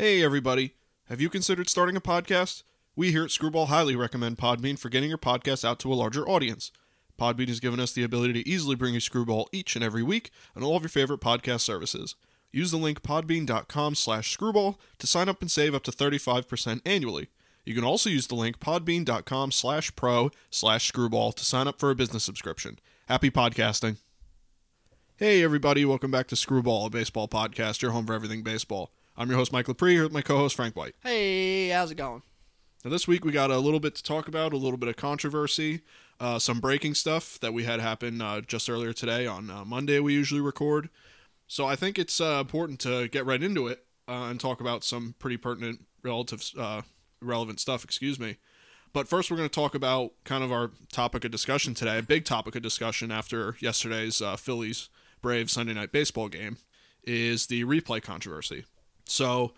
Hey, everybody. Have you considered starting a podcast? We here at Screwball highly recommend Podbean for getting your podcast out to a larger audience. Podbean has given us the ability to easily bring you Screwball each and every week on all of your favorite podcast services. Use the link podbean.com slash screwball to sign up and save up to 35% annually. You can also use the link podbean.com slash pro slash screwball to sign up for a business subscription. Happy podcasting. Hey, everybody. Welcome back to Screwball, a baseball podcast, your home for everything baseball. I'm your host, Mike Lepre, here with my co host, Frank White. Hey, how's it going? Now, this week we got a little bit to talk about, a little bit of controversy, uh, some breaking stuff that we had happen uh, just earlier today on uh, Monday. We usually record, so I think it's uh, important to get right into it uh, and talk about some pretty pertinent, relative, uh, relevant stuff. Excuse me. But first, we're going to talk about kind of our topic of discussion today, a big topic of discussion after yesterday's Phillies Braves Sunday night baseball game, is the replay controversy. So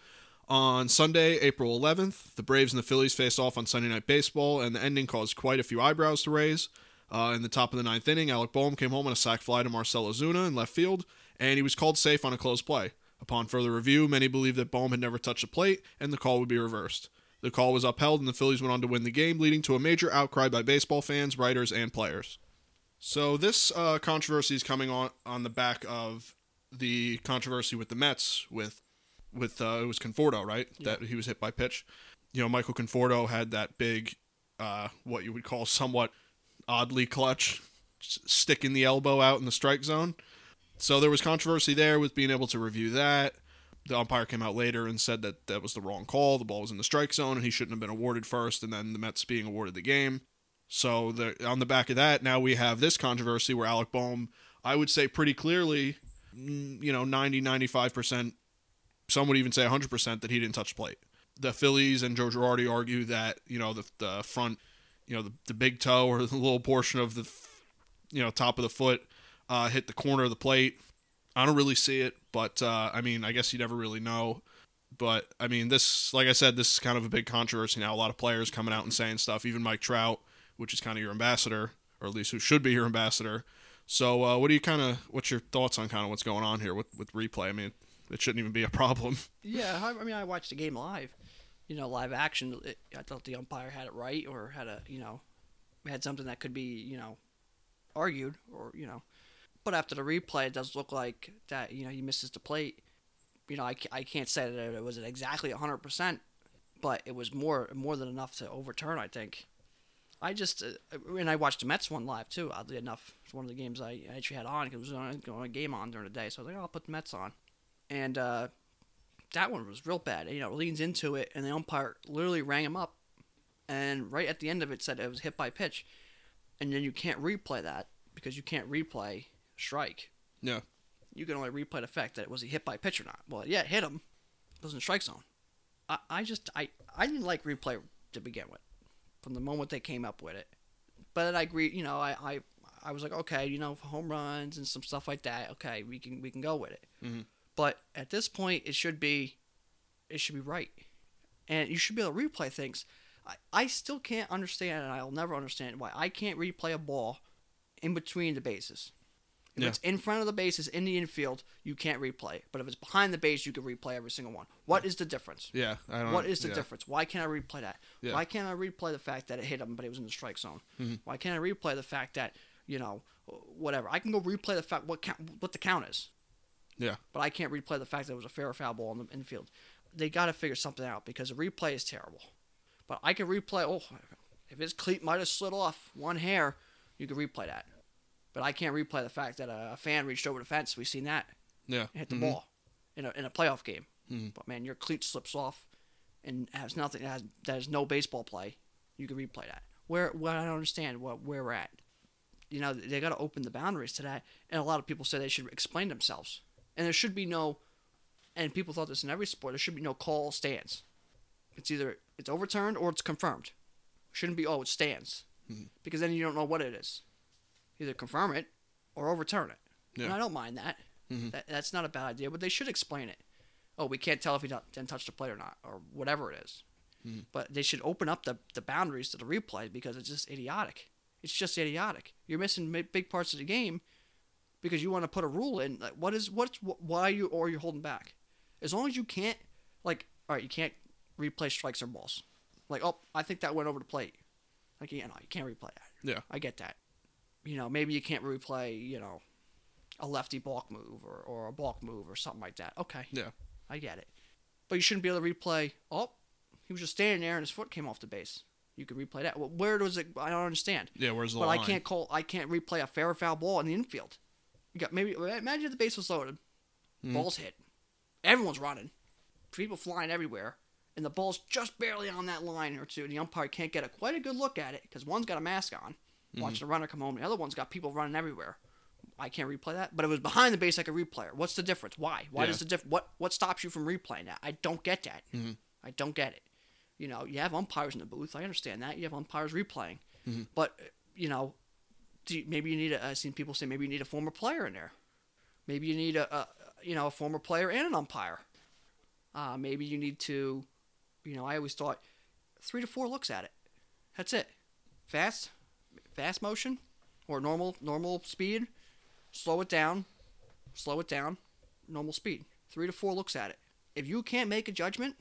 on Sunday, April 11th, the Braves and the Phillies faced off on Sunday Night Baseball, and the ending caused quite a few eyebrows to raise. Uh, in the top of the ninth inning, Alec Bohm came home on a sac fly to Marcell Ozuna in left field, and he was called safe on a close play. Upon further review, many believed that Bohm had never touched the plate, and the call would be reversed. The call was upheld, and the Phillies went on to win the game, leading to a major outcry by baseball fans, writers, and players. So this uh, controversy is coming on on the back of the controversy with the Mets with with uh, it was Conforto, right? Yeah. That he was hit by pitch. You know, Michael Conforto had that big, uh, what you would call somewhat oddly clutch, sticking the elbow out in the strike zone. So there was controversy there with being able to review that. The umpire came out later and said that that was the wrong call. The ball was in the strike zone and he shouldn't have been awarded first, and then the Mets being awarded the game. So the, on the back of that, now we have this controversy where Alec Bohm, I would say pretty clearly, you know, 90, 95% some would even say 100% that he didn't touch the plate. The Phillies and Joe Girardi argue that, you know, the, the front, you know, the, the big toe or the little portion of the, you know, top of the foot uh, hit the corner of the plate. I don't really see it, but uh, I mean, I guess you never really know. But I mean, this, like I said, this is kind of a big controversy now. A lot of players coming out and saying stuff. Even Mike Trout, which is kind of your ambassador, or at least who should be your ambassador. So, uh, what do you kind of? What's your thoughts on kind of what's going on here with with replay? I mean, it shouldn't even be a problem. Yeah, I, mean, I watched the game live. You know, live action. It, I thought the umpire had it right, or had a you know, had something that could be you know, argued, or you know. But after the replay, it does look like that you know he misses the plate. You know, I, I can't say that it was exactly 100%, but it was more more than enough to overturn. I think. I just uh, and I watched the Mets one live too. Oddly enough, it's one of the games I actually had on because it was on a game on during the day. So I was like, oh, I'll put the Mets on and uh, that one was real bad. You know, it leans into it, and the umpire literally rang him up, and right at the end of it said it was hit by pitch, and then you can't replay that because you can't replay strike. No. You can only replay the fact that it was he hit by pitch or not. Well, yeah, it hit him. It was in strike zone. I, I just I I didn't like replay to begin with, from the moment they came up with it. But I agree. You know, I I, I was like, okay, you know, home runs and some stuff like that. Okay, we can we can go with it. Mm-hmm. But at this point, it should be, it should be right, and you should be able to replay things. I, I still can't understand, and I'll never understand why I can't replay a ball in between the bases. If yeah. it's in front of the bases in the infield, you can't replay. But if it's behind the base, you can replay every single one. What is the difference? Yeah, I don't. What is the yeah. difference? Why can't I replay that? Yeah. Why can't I replay the fact that it hit him, but it was in the strike zone? Mm-hmm. Why can't I replay the fact that you know whatever? I can go replay the fact what count, what the count is. Yeah. But I can't replay the fact that it was a fair or foul ball in the infield. They got to figure something out because the replay is terrible. But I can replay. Oh, if his cleat might have slid off one hair, you can replay that. But I can't replay the fact that a fan reached over the fence. We've seen that. Yeah. hit the mm-hmm. ball in a in a playoff game. Mm-hmm. But man, your cleat slips off and has nothing. Has that has no baseball play. You can replay that. Where what I don't understand what where we're at. You know they got to open the boundaries to that, and a lot of people say they should explain themselves and there should be no. And people thought this in every sport. There should be no call stands. It's either it's overturned or it's confirmed. It shouldn't be oh it stands, mm-hmm. because then you don't know what it is. Either confirm it or overturn it. Yeah. And I don't mind that. Mm-hmm. that. That's not a bad idea, but they should explain it. Oh, we can't tell if he didn't touch the plate or not, or whatever it is. Mm-hmm. But they should open up the, the boundaries to the replay because it's just idiotic. It's just idiotic. You're missing big parts of the game because you want to put a rule in. Like, what is what's why you or you're holding back? As long as you can't, like, all right, you can't replay strikes or balls. Like, oh, I think that went over the plate. Like, yeah, no, you can't replay that. Yeah. I get that. You know, maybe you can't replay, you know, a lefty balk move or, or a balk move or something like that. Okay. Yeah. I get it. But you shouldn't be able to replay, oh, he was just standing there and his foot came off the base. You could replay that. Well, where does it? I don't understand. Yeah. Where's the but line? I can't call. I can't replay a fair or foul ball in the infield. You got maybe imagine if the base was loaded, Mhm. balls hit, everyone's running, people flying everywhere, and the ball's just barely on that line or two, and the umpire can't get a quite a good look at it because one's got a mask on, watching the runner come home, the other one's got people running everywhere. I can't replay that, but it was behind the base, I could replay it. What's the difference? Why? Why Yeah. does the diff? What what stops you from replaying that? I don't get that. Mhm. I don't get it. You know, you have umpires in the booth. I understand that. You have umpires replaying, Mm-hmm. but you know, do maybe you need a. I've seen people say maybe you need a former player in there. Maybe you need a, a you know a former player and an umpire. Uh, maybe you need to, you know, I always thought three to four looks at it. That's it. Fast, fast motion, or normal normal speed. Slow it down, slow it down, normal speed. Three to four looks at it. If you can't make a judgment,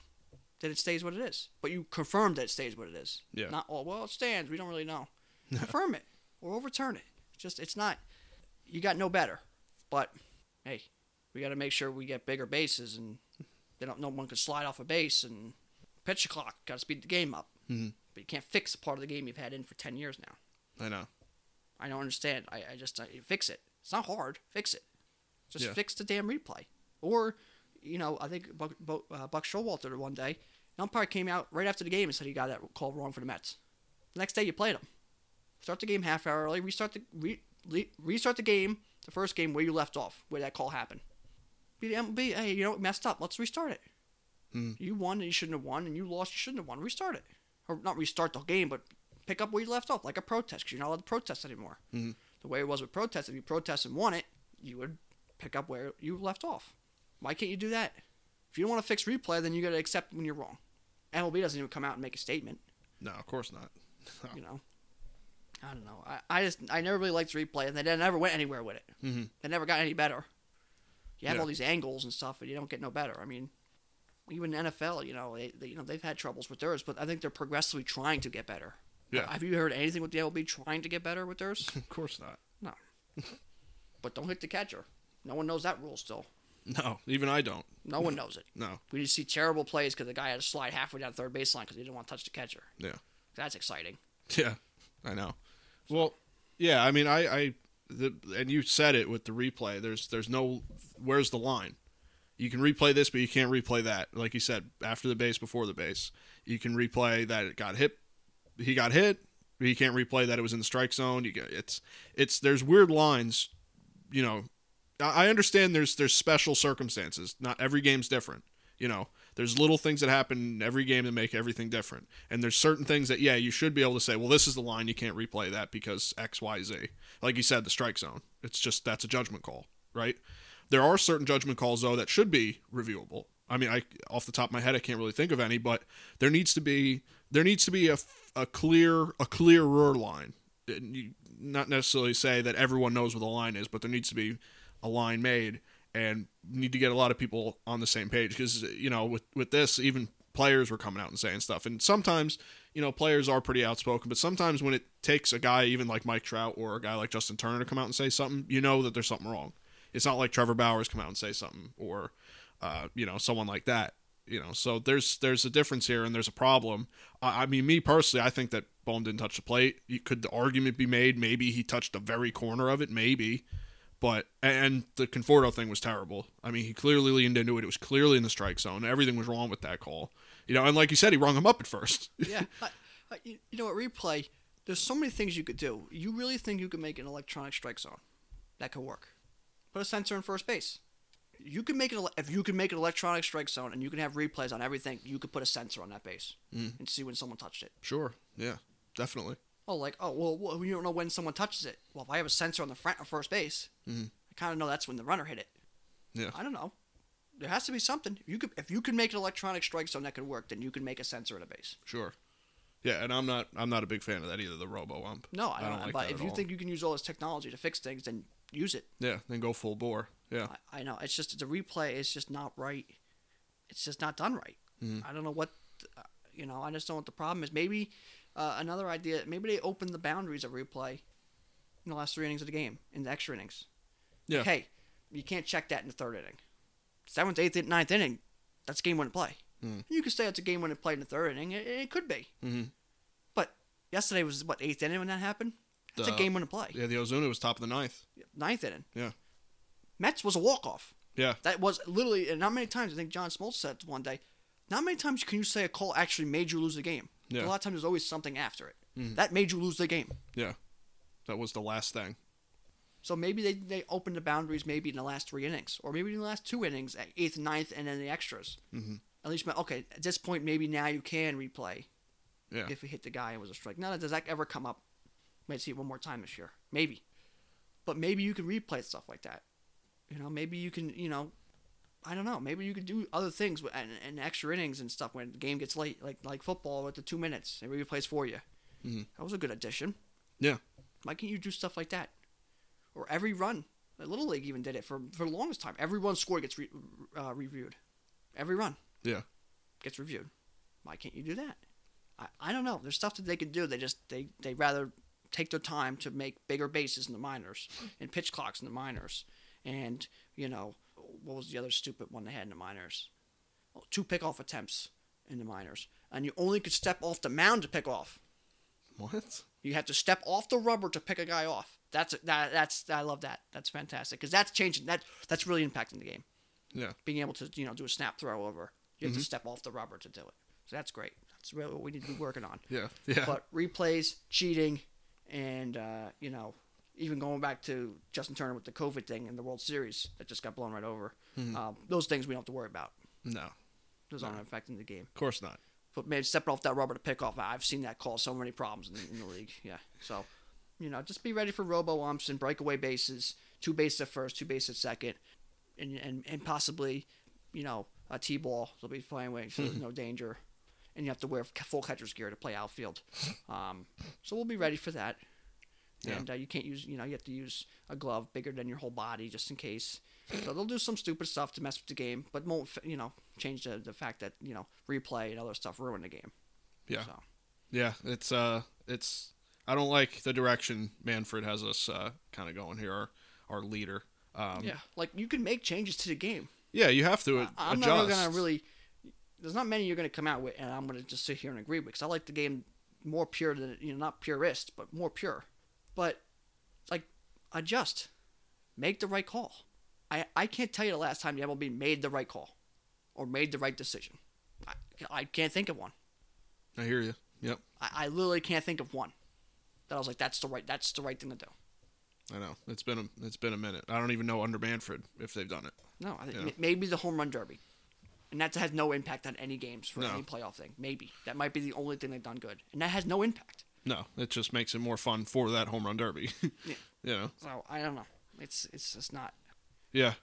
then it stays what it is. But you confirm that it stays what it is. Yeah. Not all. well it stands. We don't really know. confirm it or overturn it. It's just it's not. You got no better. But hey, we got to make sure we get bigger bases and they don't. No one can slide off a base and pitch the clock. Got to speed the game up. Mhm. But you can't fix a part of the game you've had in for ten years now. I know. I don't understand. I, I just I, fix it. It's not hard. Fix it. Just Yeah. fix the damn replay. Or, you know, I think Buck, Buck, uh, Buck Showalter one day, an umpire came out right after the game and said he got that call wrong for the Mets. The next day you played him. Start the game half hour early. Restart the re, re, restart the game, the first game where you left off, where that call happened. Be the MLB. Hey, you know what? Messed up. Let's restart it. Hmm. You won and you shouldn't have won, and you lost. You shouldn't have won. Restart it, or not restart the game, but pick up where you left off, like a protest, because you're not allowed to protest anymore. Mhm. The way it was with protest, if you protest and won it, you would pick up where you left off. Why can't you do that? If you don't want to fix replay, then you got to accept when you're wrong. MLB doesn't even come out and make a statement. No, of course not. You know, I don't know. I, I just I never really liked replay, and they never went anywhere with it. Mm-hmm. They never got any better. You have Yeah. all these angles and stuff, and you don't get no better. I mean, even NFL, you know, they, they you know they've had troubles with theirs, but I think they're progressively trying to get better. Yeah. Have you heard anything with the MLB trying to get better with theirs? Of course not. No. but don't hit the catcher. No one knows that rule still. No, even I don't. No one knows it. No. We just see terrible plays because the guy had to slide halfway down third baseline because he didn't want to touch the catcher. Yeah. That's exciting. Yeah, I know. Well, yeah, I mean, I, I, the, and you said it with the replay. There's, there's no, where's the line? You can replay this, but you can't replay that. Like you said, after the base, before the base, you can replay that it got hit. He got hit. You can't replay that it was in the strike zone. You get it's, it's there's weird lines. You know, I understand there's there's special circumstances. Not every game's different. You know, there's little things that happen in every game that make everything different. And there's certain things that yeah, you should be able to say, well, this is the line, you can't replay that because X, Y, Z. Like you said, the strike zone. It's just that's a judgment call, right? There are certain judgment calls though that should be reviewable. I mean, I off the top of my head, I can't really think of any, but there needs to be there needs to be a, a clear a clearer line. You- Not necessarily say that everyone knows what the line is, but there needs to be a line made and need to get a lot of people on the same page because you know with with this even players were coming out and saying stuff. And sometimes you know players are pretty outspoken but sometimes when it takes a guy even like Mike Trout or a guy like Justin Turner to come out and say something you know that there's something wrong. It's not like Trevor Bauer's come out and say something or uh, you know someone like that you know. So there's there's a difference here and there's a problem. I, I mean me personally I think that Bohm didn't touch the plate. You, could the argument be made maybe he touched the very corner of it? Maybe but and the Conforto thing was terrible. I mean, he clearly leaned into it. It was clearly in the strike zone. Everything was wrong with that call. You know, and like you said, he rung him up at first. Yeah. I, I, you know what? Replay. There's so many things you could do. You really think you could make an electronic strike zone that could work? Put a sensor in first base. You can make it if you can make an electronic strike zone and you can have replays on everything. You could put a sensor on that base Mm. and see when someone touched it. Sure. Yeah. Definitely. Oh, like oh well, well, you don't know when someone touches it. Well, if I have a sensor on the front of first base, Mhm. I kind of know that's when the runner hit it. Yeah. I don't know. There has to be something. You could if you can make an electronic strike zone that could work, then you can make a sensor at a base. Sure. Yeah, and I'm not I'm not a big fan of that either. The robo ump. No, I don't. like but if you all. think you can use all this technology to fix things, then use it. Yeah, then go full bore. Yeah. I, I know. It's just the replay is just not right. It's just not done right. I don't know what, uh, you know, I just don't know what the problem is. Maybe uh, another idea, maybe they open the boundaries of replay in the last three innings of the game, in the extra innings. Yeah. Hey, you can't check that in the third inning. Seventh, eighth, ninth inning, that's game winning play. Mm. You could say it's a game winning play in the third inning. It, it could be. Mm-hmm. But yesterday was, what, eighth inning when that happened? That's The- a game winning play. Yeah, the Ozuna was top of the ninth. Ninth inning. Yeah. Mets was a walk off. Yeah. That was literally, and not many times, I think John Smoltz said one day, not many times can you say a call actually made you lose the game. Yeah. A lot of times there's always something after it. Mhm. That made you lose the game. Yeah. That was the last thing. So maybe they, they opened the boundaries maybe in the last three innings, or maybe in the last two innings, at eighth, ninth, and then the extras. Mm-hmm. At least, okay, at this point, maybe now you can replay Yeah. if it hit the guy and was a strike. Now, does that ever come up? Might see it one more time this year. Maybe. But maybe you can replay stuff like that. You know, maybe you can, you know, I don't know. Maybe you could do other things with- and, and extra innings and stuff when the game gets late, like like football with the two minutes. It replays for you. Mhm. That was a good addition. Yeah. Why can't you do stuff like that? Or every run. Like Little League even did it for, for the longest time. Every run scored gets re, uh, reviewed. Every run Yeah. gets reviewed. Why can't you do that? I, I don't know. There's stuff that they could do. They just they they rather take their time to make bigger bases in the minors and pitch clocks in the minors, and you know what was the other stupid one they had in the minors? Oh, two pickoff attempts in the minors, and you only could step off the mound to pick off. What? You have to step off the rubber to pick a guy off. That's that. That's I love that. That's fantastic because that's changing. That that's really impacting the game. Yeah. Being able to you know do a snap throw over, you have Mhm. to step off the rubber to do it. So that's great. That's really what we need to be working on. Yeah. Yeah. But replays, cheating, and uh, you know even going back to Justin Turner with the COVID thing in the World Series that just got blown right over. Mhm. Um, those things we don't have to worry about. no. Those No. aren't affecting the game. Of course not. But maybe stepping off that rubber to pick off, I've seen that cause so many problems in, in the league. Yeah. So, you know, just be ready for robo umps and breakaway bases, two bases at first, two bases at second, and and, and possibly, you know, a T ball they'll be playing with, so there's no danger. And you have to wear full catcher's gear to play outfield. Um, so we'll be ready for that. Yeah. And uh, you can't use, you know, you have to use a glove bigger than your whole body just in case. So they'll do some stupid stuff to mess with the game, but won't, you know, change the, the fact that, you know, replay and other stuff ruin the game. Yeah. So, Yeah. It's uh. It's. I don't like the direction Manfred has us uh, kind of going here. Our, our leader. Um, yeah. Like, you can make changes to the game. Yeah. You have to I- I'm adjust. not going to really. There's not many you're going to come out with, and I'm going to just sit here and agree with because I like the game more pure than, you know, not purist, but more pure. But, like, adjust. Make the right call. I, I can't tell you the last time the MLB made the right call or made the right decision. I, I can't think of one. I hear you. Yep. I, I literally can't think of one that I was like, that's the right, that's the right thing to do. I know. It's been a. It's been a minute. I don't even know under Manfred if they've done it. No, I think Yeah. m- maybe the home run derby, and that has no impact on any games for No. any playoff thing. Maybe that might be the only thing they've done good, and that has no impact. No, it just makes it more fun for that home run derby. Yeah. You know. So I don't know. It's it's just not. Yeah.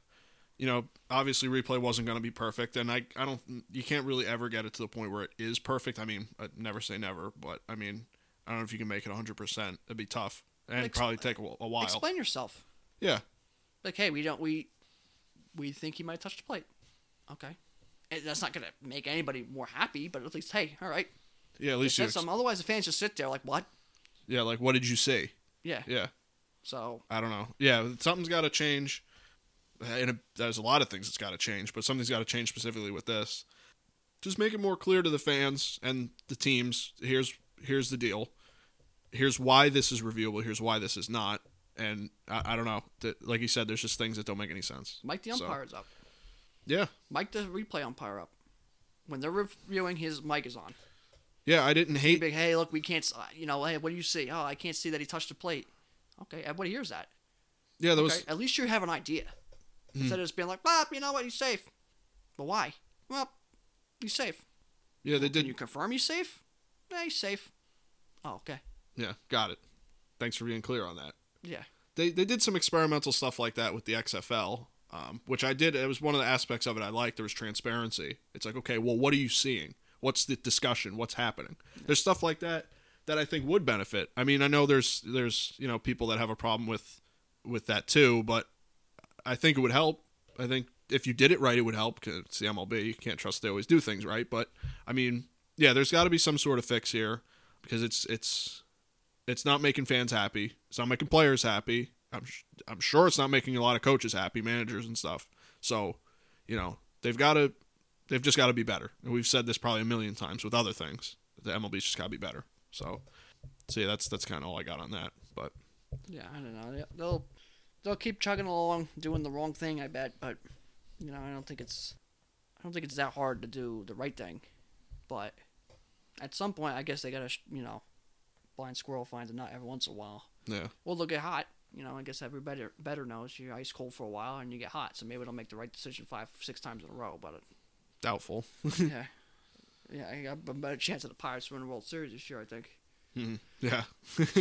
You know, obviously replay wasn't going to be perfect, and I, I don't, you can't really ever get it to the point where it is perfect. I mean, I never say never, but I mean, I don't know if you can make it 100%. It'd be tough and Ex- probably take a, wh- a while. Explain yourself. Yeah. Like, hey, we don't we we think he might touch the plate. Okay, and that's not gonna make anybody more happy, but at least hey, all right, Yeah, at least you, said ex- something. Otherwise, the fans just sit there like, what? yeah, like what did you say? Yeah. Yeah. So I don't know. Yeah, something's got to change. Uh, and it, there's a lot of things that's got to change, but something's got to change specifically with this. Just make it more clear to the fans and the teams. Here's here's the deal. Here's why this is reviewable. Here's why this is not. And I, I don't know. Like you said, there's just things that don't make any sense. Mike the So- umpires up. Yeah, Mike the replay umpire up. When they're reviewing, his mic is on. Yeah. I didn't hate. Big, hey, look, we can't. You know, hey, what do you see? Oh, I can't see that he touched the plate. Okay, everybody hears that. Yeah, there was. At least you have an idea instead of just being like, "Bob, you know what? He's safe." But why? Well, he's safe. Yeah, they did. Can you confirm he's safe? Yeah, he's safe. Oh, okay. Yeah, got it. Thanks for being clear on that. Yeah. they they did some experimental stuff like that with the XFL, um, which I did. It was one of the aspects of it I liked. There was transparency. It's like, okay, well, what are you seeing? What's the discussion? What's happening? There's stuff like that that I think would benefit. I mean, I know there's there's you know people that have a problem with with that too, but I think it would help. I think if you did it right, it would help because it's the MLB. You can't trust they always do things right. But I mean, yeah, there's got to be some sort of fix here because it's it's it's not making fans happy. It's not making players happy. I'm I'm sure it's not making a lot of coaches happy, managers and stuff. So, you know, they've got to they've just got to be better. And we've said this probably a million times with other things. The MLB's just got to be better. So, so yeah, that's that's kind of all I got on that. But yeah, I don't know. They'll they'll keep chugging along, doing the wrong thing, I bet. But you know, I don't think it's I don't think it's that hard to do the right thing. But at some point, I guess they gotta you know, blind squirrel finds a nut every once in a while. yeah, Well, they'll get hot. You know, I guess everybody better, better knows you're ice cold for a while and you get hot. So maybe they'll make the right decision five, six times in a row. But doubtful. yeah, yeah, I got a better chance of the Pirates winning the World Series this year, I think. Mhm. Yeah,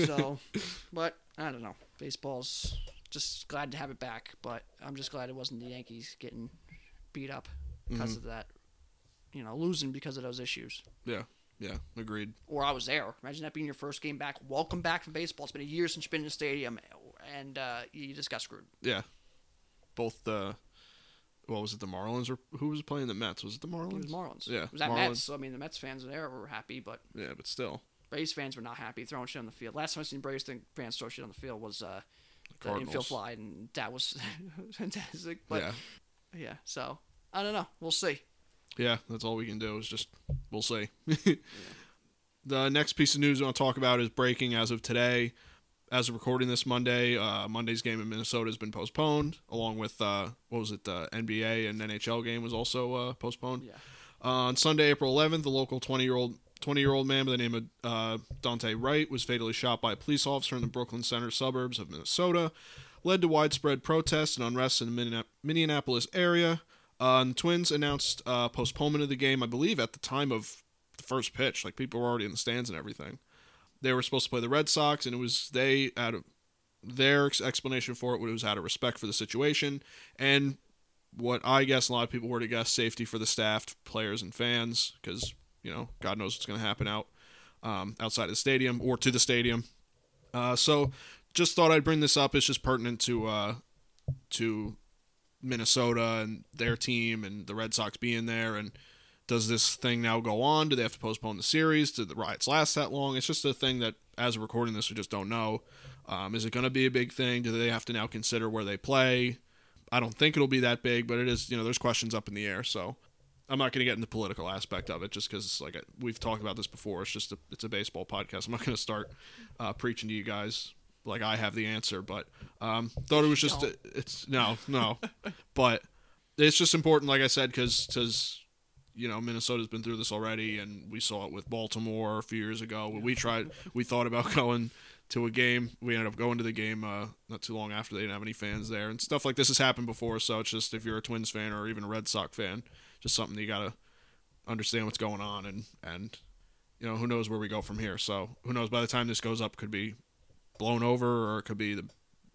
So, but I don't know. Baseball's just glad to have it back, but I'm just glad it wasn't the Yankees getting beat up because of that. You know, losing because of those issues. yeah, yeah. Agreed. Or I was there. Imagine that being your first game back. Welcome back from baseball. It's been a year since you've been in the stadium, and uh, you just got screwed. Yeah, both the what was it? The Marlins or who was playing the Mets? Was it the Marlins? It was Marlins. Yeah, It was at Marlins. Mets. So, I mean, the Mets fans in there were happy, but Yeah, but still, Braves fans were not happy throwing shit on the field. Last time I seen Braves fans throw shit on the field was uh, the Cardinals. infield fly, and that was fantastic. But yeah, yeah, so I don't know. We'll see. yeah. That's all we can do is just we'll see. The next piece of news I want to talk about is breaking as of today. As of recording this Monday, uh, Monday's game in Minnesota has been postponed, along with uh, what was it? The NBA and NHL game was also uh, postponed. Yeah. Uh, on Sunday, April 11th, the local 20 year old 20 year old man by the name of uh, Daunte Wright was fatally shot by a police officer in the Brooklyn Center suburbs of Minnesota, led to widespread protests and unrest in the Minneapolis area. Uh, and the Twins announced uh, postponement of the game, I believe, at the time of the first pitch. Like people were already in the stands and everything. They were supposed to play the Red Sox, and it was they out of their explanation for it was out of respect for the situation and what I guess a lot of people were to guess safety for the staff, players, and fans, because you know God knows what's going to happen out um, outside the stadium or to the stadium. Uh, so just thought I'd bring this up. It's just pertinent to uh, to Minnesota and their team and the Red Sox being there. And does this thing now go on? Do they have to postpone the series? Do the riots last that long? It's just a thing that, as we're recording this, we just don't know. Um, is it going to be a big thing? Do they have to now consider where they play? I don't think it'll be that big, but it is. You know, there's questions up in the air. So I'm not going to get into the political aspect of it, just because it's like we've talked about this before. It's just a, it's a baseball podcast. I'm not going to start uh, preaching to you guys like I have the answer, but um, thought it was just it's no no, but it's just important, like I said, because, because you know Minnesota's been through this already, and we saw it with Baltimore a few years ago. We tried, we thought about going to a game. We ended up going to the game uh, not too long after they didn't have any fans there, and stuff like this has happened before. So it's just if you're a Twins fan or even a Red Sox fan, just something you gotta understand what's going on, and and you know who knows where we go from here. So who knows? By the time this goes up, could be blown over, or it could be the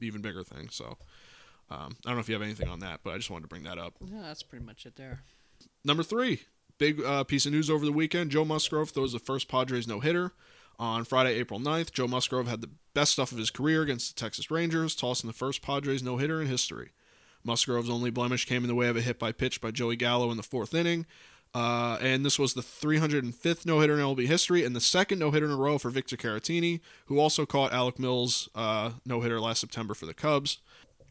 even bigger thing. So um, I don't know if you have anything on that, but I just wanted to bring that up. Yeah, that's pretty much it there. Number three, big uh, piece of news over the weekend. Joe Musgrove throws the first Padres no hitter. On Friday, April 9th, Joe Musgrove had the best stuff of his career against the Texas Rangers, tossing the first Padres no hitter in history. Musgrove's only blemish came in the way of a hit by pitch by Joey Gallo in the fourth inning. Uh, and this was the 305th no hitter in MLB history and the second no hitter in a row for Victor Caratini, who also caught Alec Mills' uh, no hitter last September for the Cubs.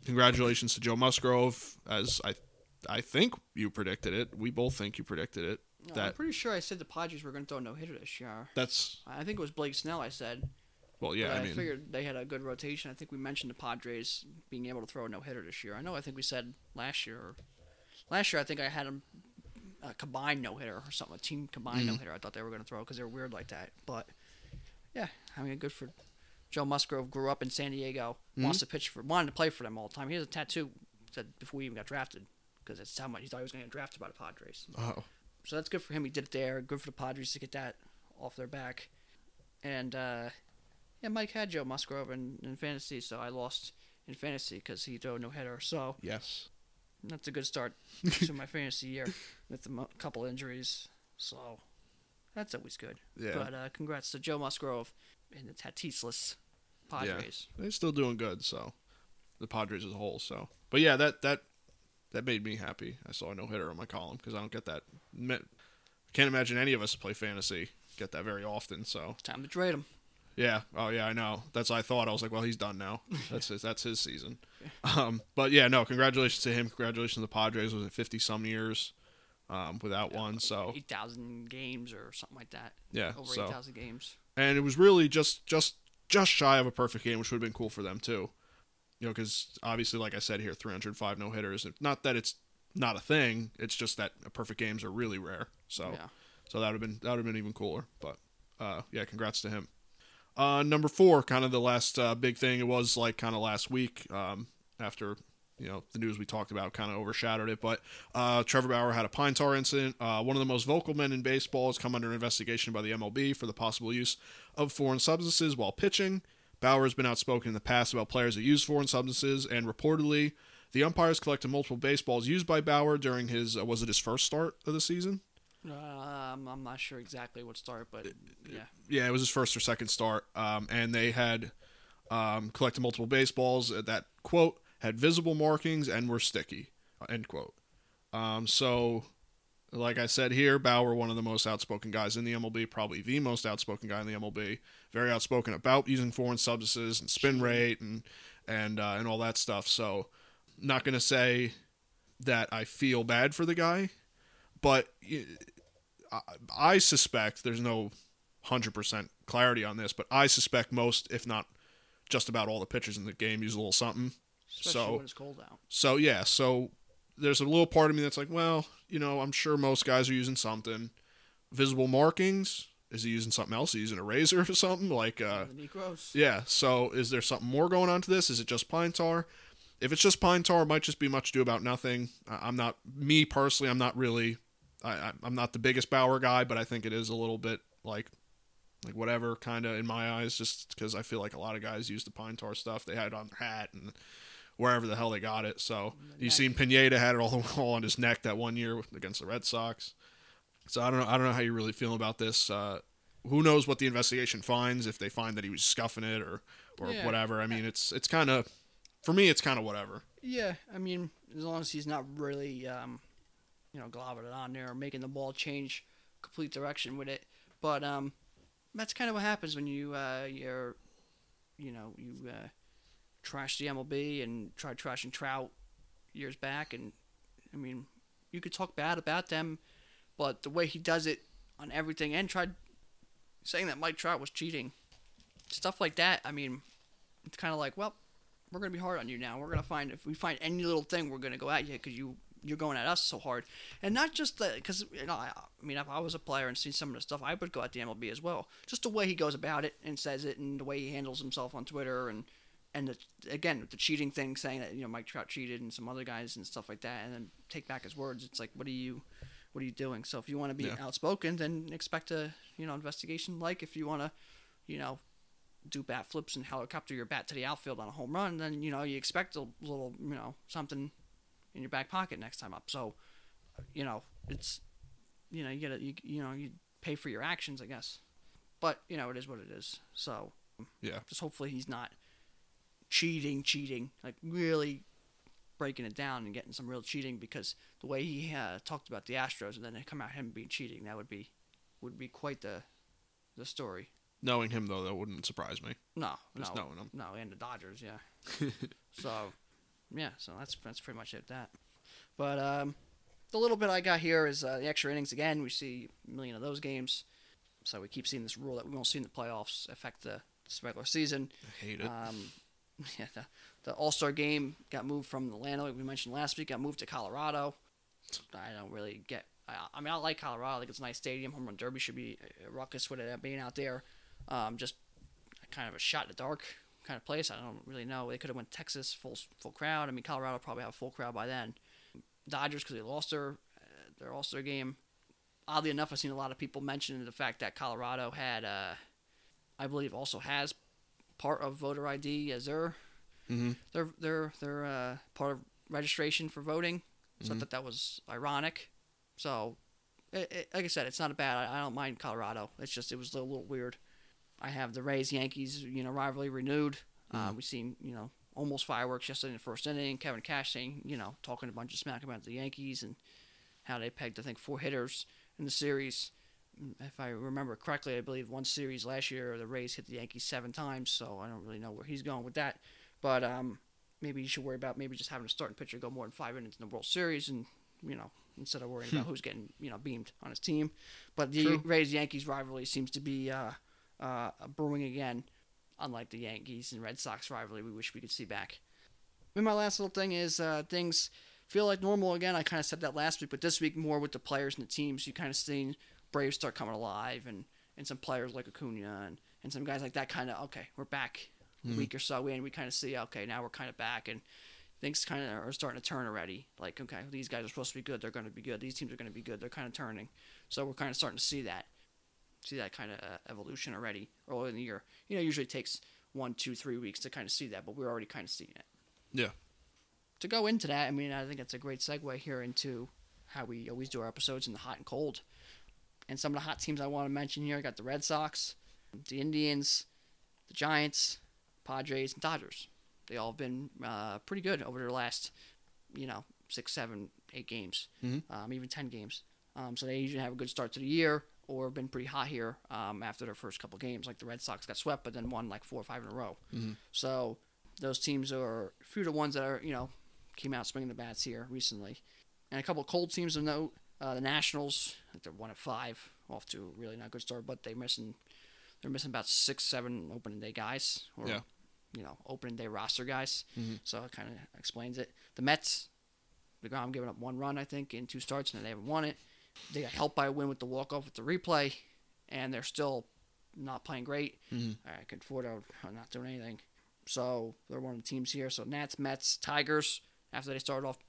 Congratulations to Joe Musgrove, as I, I think you predicted it. We both think you predicted it. No, I'm That pretty sure I said the Padres were going to throw no hitter this year. that's I think it was Blake Snell. I said. well, yeah. I I, mean, figured they had a good rotation. I think we mentioned the Padres being able to throw a no hitter this year. I know. I think we said last year. Or, last year, I think I had them a combined no hitter or something. A team combined Mm-hmm. no hitter. I thought they were going to throw because they were weird like that. But yeah, I mean, good for Joe Musgrove. Grew up in San Diego. Mm-hmm. Wants to pitch for. Wanted to play for them all the time. He has a tattoo. Said before he even got drafted because that's how much he thought he was going to get drafted by the Padres. oh, So that's good for him. He did it there. Good for the Padres to get that off their back. And uh, yeah, Mike had Joe Musgrove in, in fantasy, so I lost in fantasy because he threw no hitter. So yes. that's a good start to my fantasy year with a mo- couple injuries. So that's always good. Yeah. But uh, congrats to Joe Musgrove and the Tatisless Padres. Yeah. They're still doing good, so the Padres as a whole. So, but yeah, that that that made me happy. I saw a no hitter on my column because I don't get that. I can't imagine any of us play fantasy get that very often. So time to trade him. Yeah. Oh yeah, I know. That's what I thought. I was like, well, he's done now. That's his. That's his season. Um, but yeah, no. Congratulations to him. Congratulations to the Padres. Was it fifty some years um, without Yeah, one? So eight thousand games or something like that. yeah. Over so eight thousand games. and it was really just just just shy of a perfect game, which would have been cool for them too. You know, because obviously, like I said here, 305 no hitters. Not that it's not a thing. It's just that perfect games are really rare. So Yeah. so that would have been that would have been even cooler. But uh, yeah, congrats to him. Uh, number four, kind of the last uh, big thing. It was like kind of last week um, after you know the news we talked about kind of overshadowed it. But uh, Trevor Bauer had a pine tar incident. Uh, one of the most vocal men in baseball has come under investigation by the MLB for the possible use of foreign substances while pitching. Bauer has been outspoken in the past about players that use foreign substances, and reportedly, the umpires collected multiple baseballs used by Bauer during his uh, was it his first start of the season? Um, I'm not sure exactly what start, but yeah. yeah, it was his first or second start, um, and they had um, collected multiple baseballs that quote had visible markings and were sticky end quote. Um, so, like I said here, Bauer, one of the most outspoken guys in the MLB, probably the most outspoken guy in the MLB, very outspoken about using foreign substances and spin rate and and uh, and all that stuff. So, not gonna say that I feel bad for the guy, but I, I suspect there's no hundred percent clarity on this, but I suspect most, if not just about all the pitchers in the game, use a little something. Especially So- when it's cold out. So yeah, so there's a little part of me that's like, well, you know, I'm sure most guys are using something. Visible markings. Is he using something else? Is he using a razor or something? Like, uh, yeah. So is there something more going on to this? Is it just pine tar? If it's just pine tar, it might just be much ado about nothing. I- I'm not me personally. I'm not really. I, I- I'm not the biggest Bauer guy, but I think it is a little bit like, like whatever kind of in my eyes, just because I feel like a lot of guys use the pine tar stuff. They had it on their hat and wherever the hell they got it. So you neck. seen Pineda had it all, all on his neck that one year against the Red Sox. So I don't know. I don't know how you really feel about this. Uh, who knows what the investigation finds if they find that he was scuffing it or or Yeah. whatever. I mean, it's it's kind of for me, it's kind of whatever. Yeah, I mean, as long as he's not really, um, you know, globbing it on there or making the ball change complete direction with it. But um, that's kind of what happens when you uh, you're, you know, you uh, trash the MLB and tried trashing Trout years back, and I mean, you could talk bad about them, but the way he does it on everything and tried saying that Mike Trout was cheating, stuff like that. I mean, it's kind of like, well, we're gonna be hard on you now. We're gonna find if we find any little thing, we're gonna go at you because you you're going at us so hard, and not just that because you know I, I mean if I was a player and seen some of the stuff, I would go at the MLB as well. Just the way he goes about it and says it, and the way he handles himself on Twitter, and and the, again the cheating thing, saying that you know Mike Trout cheated and some other guys and stuff like that, and then take back his words. It's like what are you what are you doing? So if you want to be Yeah. outspoken, then expect a you know investigation. Like if you want to, you know, do bat flips and helicopter your bat to the outfield on a home run, then you know you expect a little you know something in your back pocket next time up. So, you know it's you know you get you you know you pay for your actions, I guess. But you know it is what it is. So Yeah. just hopefully he's not cheating, cheating like really breaking it down and getting some real cheating because the way he uh, talked about the Astros and then they come out him being cheating that would be would be quite the the story. Knowing him though, that wouldn't surprise me. No, Just no, knowing him. no, and the Dodgers, yeah. so, yeah, so that's that's pretty much it. That, but um, the little bit I got here is uh, the extra innings again. We see a million of those games, so we keep seeing this rule that we won't see in the playoffs affect the regular season. I hate it. Um, yeah, the, the All Star game got moved from Atlanta, like we mentioned last week, got moved to Colorado. I don't really get. I, I mean, I like Colorado. I think it's a nice stadium. Home Run Derby should be a ruckus with it being out there. Um, just kind of a shot in the dark kind of place. I don't really know. They could have went Texas full full crowd. I mean, Colorado probably have a full crowd by then. Dodgers because they lost their uh, their All Star game. Oddly enough, I've seen a lot of people mention the fact that Colorado had, uh, I believe, also has part of voter ID as their hmm their their their uh, part of registration for voting. So I Mhm. thought that was ironic. So, it, it, like I said, it's not a bad. I, I don't mind Colorado. It's just it was a little weird. I have the Rays Yankees you know rivalry renewed. Uh, Mhm. we've seen you know almost fireworks yesterday in the first inning. Kevin Cash saying, you know, talking a bunch of smack about the Yankees and how they pegged, I think, four hitters in the series. If I remember correctly, I believe one series last year the Rays hit the Yankees seven times, so I don't really know where he's going with that. But um, maybe you should worry about maybe just having a starting pitcher go more than five innings in the World Series, and you know instead of worrying about who's getting you know beamed on his team. But the True. Rays Yankees rivalry seems to be uh, uh, brewing again, unlike the Yankees and Red Sox rivalry we wish we could see back. And my last little thing is uh, things feel like normal again. I kind of said that last week, but this week more with the players and the teams. You kind of seen Braves start coming alive, and, and some players like Acuna and, and some guys like that kind of okay, we're back a week or so in. We kind of see okay, now we're kind of back, and things kind of are starting to turn already. Like okay, these guys are supposed to be good. They're going to be good. These teams are going to be good. They're kind of turning. So we're kind of starting to see that, see that kind of uh, evolution already early in the year. You know, usually it takes one, two, three weeks to kind of see that, but we're already kind of seeing it Yeah. to go into that, I mean, I think it's a great segue here into how we always do our episodes in the hot and cold. And some of the hot teams I want to mention here I got the Red Sox, the Indians, the Giants, Padres, and Dodgers. They all have been uh, pretty good over their last, you know, six, seven, eight games, Mhm. um, even 10 games. Um, so they usually have a good start to the year or have been pretty hot here um, after their first couple games. Like the Red Sox got swept, but then won like four or five in a row. Mhm. So those teams are a few of the ones that are, you know, came out swinging the bats here recently. And a couple of cold teams of note. Uh, the Nationals, they're one at five, off to a really not good start, but they're missing they're missing about six, seven opening day guys, or Yeah. you know, opening day roster guys. Mhm. So it kind of explains it. The Mets, deGrom giving up one run, I think, in two starts, and they haven't won it. They got helped by a win with the walk off with the replay, and they're still not playing great. Mhm. I can afford are not doing anything. So they're one of the teams here. So Nats, Mets, Tigers. After they started off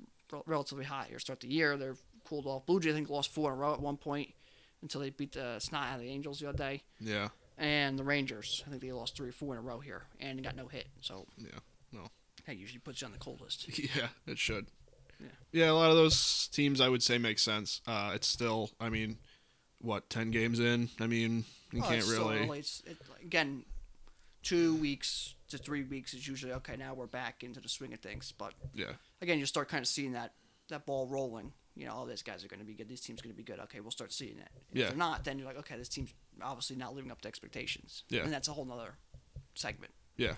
relatively hot here, start the year, they're cooled off. Blue Jays, I think, lost four in a row at one point until they beat the snot out of the Angels the other day. Yeah. And the Rangers, I think they lost three or four in a row here and got no hit. So Yeah. No. that usually puts you on the cold list. Yeah, it should. Yeah. Yeah, a lot of those teams I would say make sense. Uh, it's still, I mean, what ten games in? I mean, you Oh, can't really. early. It's, it, again, two weeks to three weeks is usually okay. Now we're back into the swing of things, but Yeah. again, you start kind of seeing that that ball rolling. You know, all these guys are going to be good. This team's going to be good. Okay, we'll start seeing it. If Yeah. they're not, then you're like, okay, this team's obviously not living up to expectations. Yeah. And that's a whole nother segment. Yeah.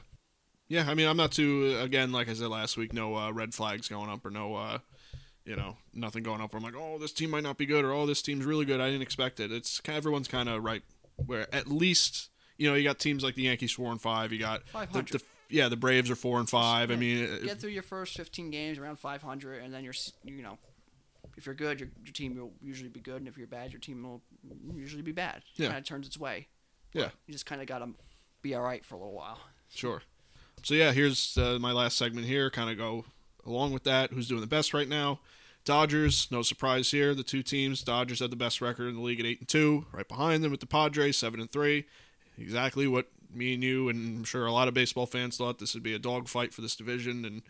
Yeah, I mean, I'm not too again, like I said last week, no uh, red flags going up or no, uh, you know, nothing going up. Where I'm like, oh, this team might not be good, or oh, this team's really good. I didn't expect it. It's kind everyone's kind of right where at least you know you got teams like the Yankees four and five. You got the, 500. the yeah the Braves are four and five. I mean, Get through your first 15 games around 500, and then you're, you know, if you're good, your, your team will usually be good, and if you're bad, your team will usually be bad. It Yeah. kind of turns its way. Yeah. You just kind of got to be all right for a little while. Sure. So yeah, here's uh, my last segment here. Kind of go along with that. Who's doing the best right now? Dodgers. No surprise here. The two teams. Dodgers had the best record in the league at eight and two. Right behind them with the Padres, seven and three. Exactly what me and you, and I'm sure a lot of baseball fans thought this would be a dogfight for this division, and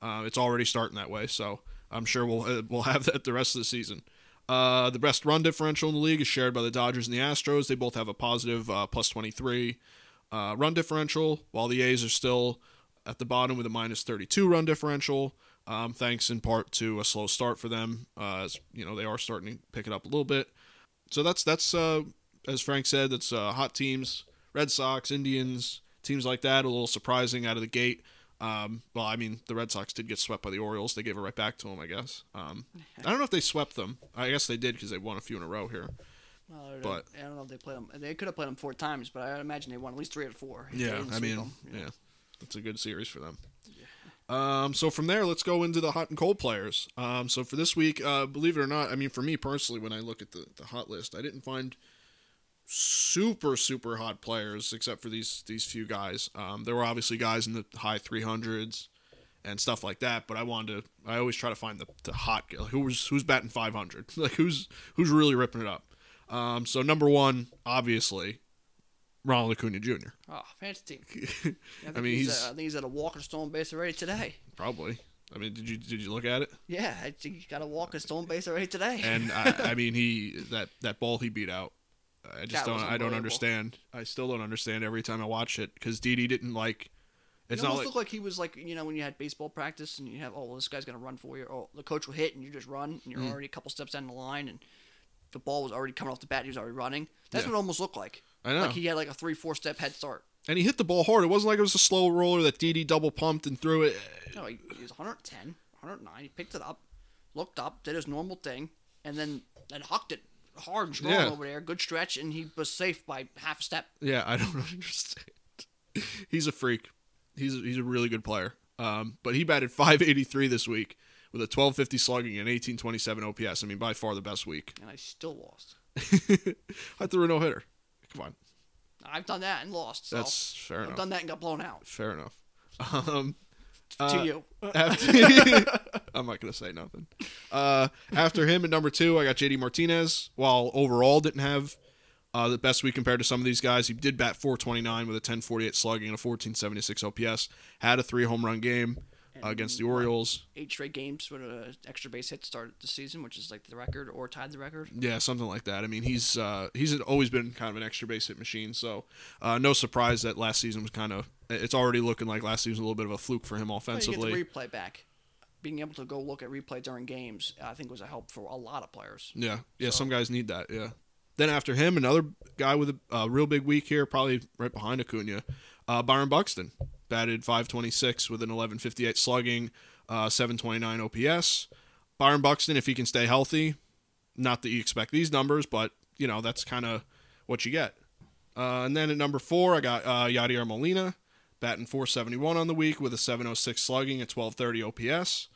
uh, it's already starting that way. So I'm sure we'll uh, we'll have that the rest of the season. Uh, the best run differential in the league is shared by the Dodgers and the Astros. They both have a positive uh, plus 23 uh, run differential, while the A's are still at the bottom with a minus 32 run differential. Um, thanks in part to a slow start for them, uh, as you know they are starting to pick it up a little bit. So that's that's uh, as Frank said, that's hot teams, Red Sox, Indians, teams like that. A little surprising out of the gate. Um, well, I mean, the Red Sox did get swept by the Orioles. They gave it right back to them, I guess. Um, I don't know if they swept them. I guess they did because they won a few in a row here. Well, I don't- But- I don't know if they played them. They could have played them four times, but I imagine they won at least three or four. Yeah, I mean, mean, 'em, you know. yeah, that's a good series for them. Um, so from there, let's go into the hot and cold players. Um, so for this week, uh, believe it or not, I mean, for me personally, when I look at the, the hot list, I didn't find super super hot players except for these these few guys. Um, there were obviously guys in the high 300s and stuff like that, but I wanted to. I always try to find the, the hot guy. Who's who's batting 500? Like who's who's really ripping it up. Um, so number one, obviously, Ronald Acuna Jr. Oh, team. I, I mean, he's, he's- uh, I think he's at a walk and stone base already today. Probably. I mean, did you did you look at it? Yeah, I think he got a walk and stone base already today. And I, I mean, he that that ball he beat out. I just That don't. I don't understand. I still don't understand every time I watch it because Didi didn't like It's it almost like looked like he was like you know when you had baseball practice and you have oh this guy's gonna run for you or the coach will hit and you just run and you're Mm. already a couple steps down the line and the ball was already coming off the bat he was already running. That's Yeah. what it almost looked like. I know. Like he had like a three four step head start. and he hit the ball hard. It wasn't like it was a slow roller that Didi double pumped and threw it. No, he, he was 110, 109. He picked it up, looked up, did his normal thing, and then then hucked it hard and strong Yeah. over there. Good stretch, and he was safe by half a step. Yeah, I don't understand. he's a freak. He's a, he's a really good player. Um, but he batted 583 this week with a 1250 slugging and 1827 OPS. I mean, by far the best week. And I still lost. I threw a no hitter. Come on, I've done that and lost. So that's fair I've enough. done that and got blown out. Fair enough. Um, to Uh, you. after, I'm not gonna say nothing. Uh, after him at number two, I got JD Martinez. While overall didn't have uh, the best week compared to some of these guys, he did bat 429 with a 1048 slugging and a 1476 OPS. Had a three home run game against the Orioles. Eight straight games with an extra base hit to start the season, which is like the record or tied the record. Yeah, something like that. I mean, he's uh, he's always been kind of an extra base hit machine. So uh, no surprise that last season was kind of. It's already looking like last season was a little bit of a fluke for him offensively. replay back. Being able to go look at replay during games, I think was a help for a lot of players. Yeah, yeah. So- Some guys need that. Yeah. Then after him, another guy with a uh, real big week here, probably right behind Acuna, uh, Byron Buxton batted 526 with an 1158 slugging, uh, 729 OPS. Byron Buxton, if he can stay healthy, not that you expect these numbers, but you know that's kind of what you get. Uh, and then at number four, I got uh, Yadier Molina, batting 471 on the week with a 706 slugging at 1230 OPS.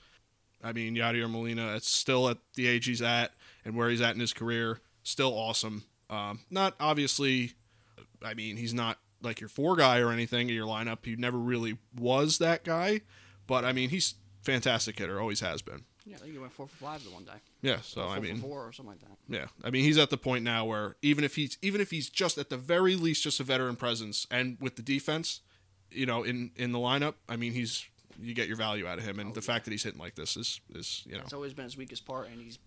I mean, Yadier Molina, it's still at the age he's at and where he's at in his career, still awesome. Um, not obviously, I mean, he's not like your four guy or anything in your lineup. He never really was that guy, but I mean, he's fantastic hitter, always has been. Yeah, I think he went four for five the one day. Yeah, so Four I for mean, four or something like that. yeah, I mean, he's at the point now where even if he's even if he's just at the very least just a veteran presence and with the defense, you know, in in the lineup, I mean, he's you get your value out of him, and Oh, the fact that he's hitting like this is is you know It's always been his weakest part, and he's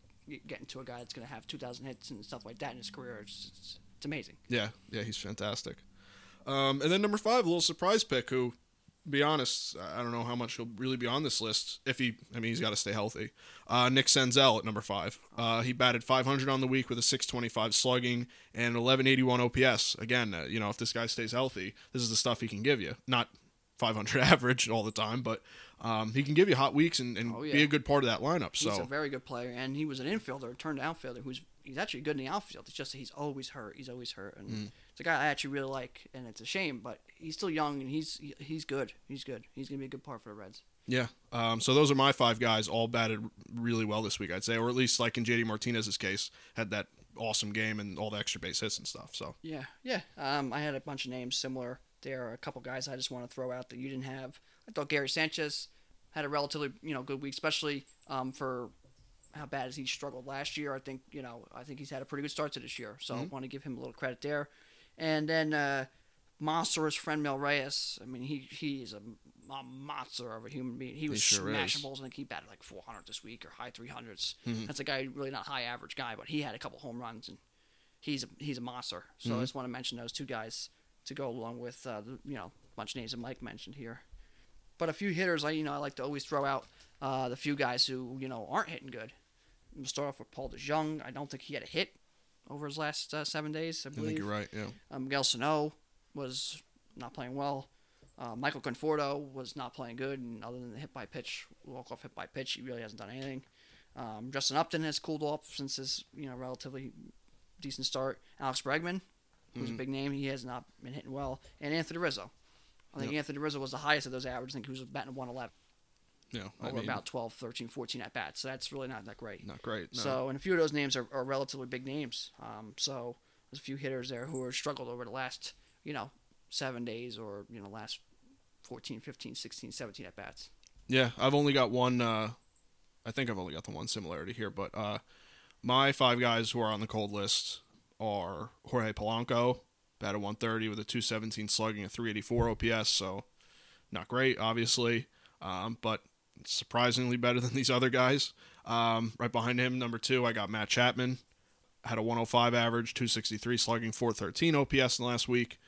getting to a guy that's going to have 2,000 hits and stuff like that in his career. It's, it's, it's amazing. Yeah, yeah, he's fantastic. Um, and then number five, a little surprise pick. Who, be honest, I don't know how much he'll really be on this list. If he, I mean, he's got to stay healthy. Uh, Nick Senzel at number five. Uh, he batted 500 on the week with a 625 slugging and 1181 OPS. Again, uh, you know, if this guy stays healthy, this is the stuff he can give you. Not 500 average all the time, but um, he can give you hot weeks and, and Oh, be a good part of that lineup. He's So a very good player, and he was an infielder, turned outfielder, who's he's actually good in the outfield. It's just that he's always hurt. He's always hurt, and Mm. It's a guy I actually really like, and it's a shame, but he's still young and he's he- he's good. He's good. He's gonna be a good part for the Reds. Yeah. Um, so those are my five guys, all batted really well this week, I'd say, or at least like in JD Martinez's case, had that awesome game and all the extra base hits and stuff. So Yeah, yeah. Um, I had a bunch of names similar. There are a couple guys I just want to throw out that you didn't have. I thought Gary Sanchez had a relatively you know good week, especially um, for how bad as he struggled last year. I think you know I think he's had a pretty good start to this year, so I want to give him a little credit there. And then uh, monstrous Franmil Reyes. I mean, he he is a, a monster of a human being. He was sure smashing is. balls and he batted like 400 this week or high 300s. That's a guy really not high average guy, but he had a couple home runs and he's a, he's a monster. So I just want to mention those two guys to go along with uh, the, you know a bunch of names that Mike mentioned here. But a few hitters, I you know I like to always throw out uh, the few guys who you know aren't hitting good. We'll start off with Paul DeJong. I don't think he had a hit over his last uh, seven days. I I believe. think you're right. Yeah. Um, Miguel Sano was not playing well. Uh, Michael Conforto was not playing good, and other than the hit by pitch, walk off hit by pitch, he really hasn't done anything. Um, Justin Upton has cooled off since his you know relatively decent start. Alex Bregman, who's Mm-hmm. a big name, he has not been hitting well, and Anthony Rizzo. I think Yep. Anthony Rizzo was the highest of those averages. I think he was batting 111 Yeah. I over mean, about 12, 13, 14 at bats. So that's really not that great. not great. No. So, and a few of those names are, are relatively big names. Um, so there's a few hitters there who have struggled over the last, you know, seven days or, you know, last 14, 15, 16, 17 at bats. Yeah, I've only got one. Uh, I think I've only got the one similarity here, but uh, my five guys who are on the cold list are Jorge Polanco, batted 130 with a 217 slugging, a 384 OPS, so not great, obviously, um, but surprisingly better than these other guys. Um, right behind him, number two, I got Matt Chapman, had a 105 average, 263 slugging, 413 OPS in the last week.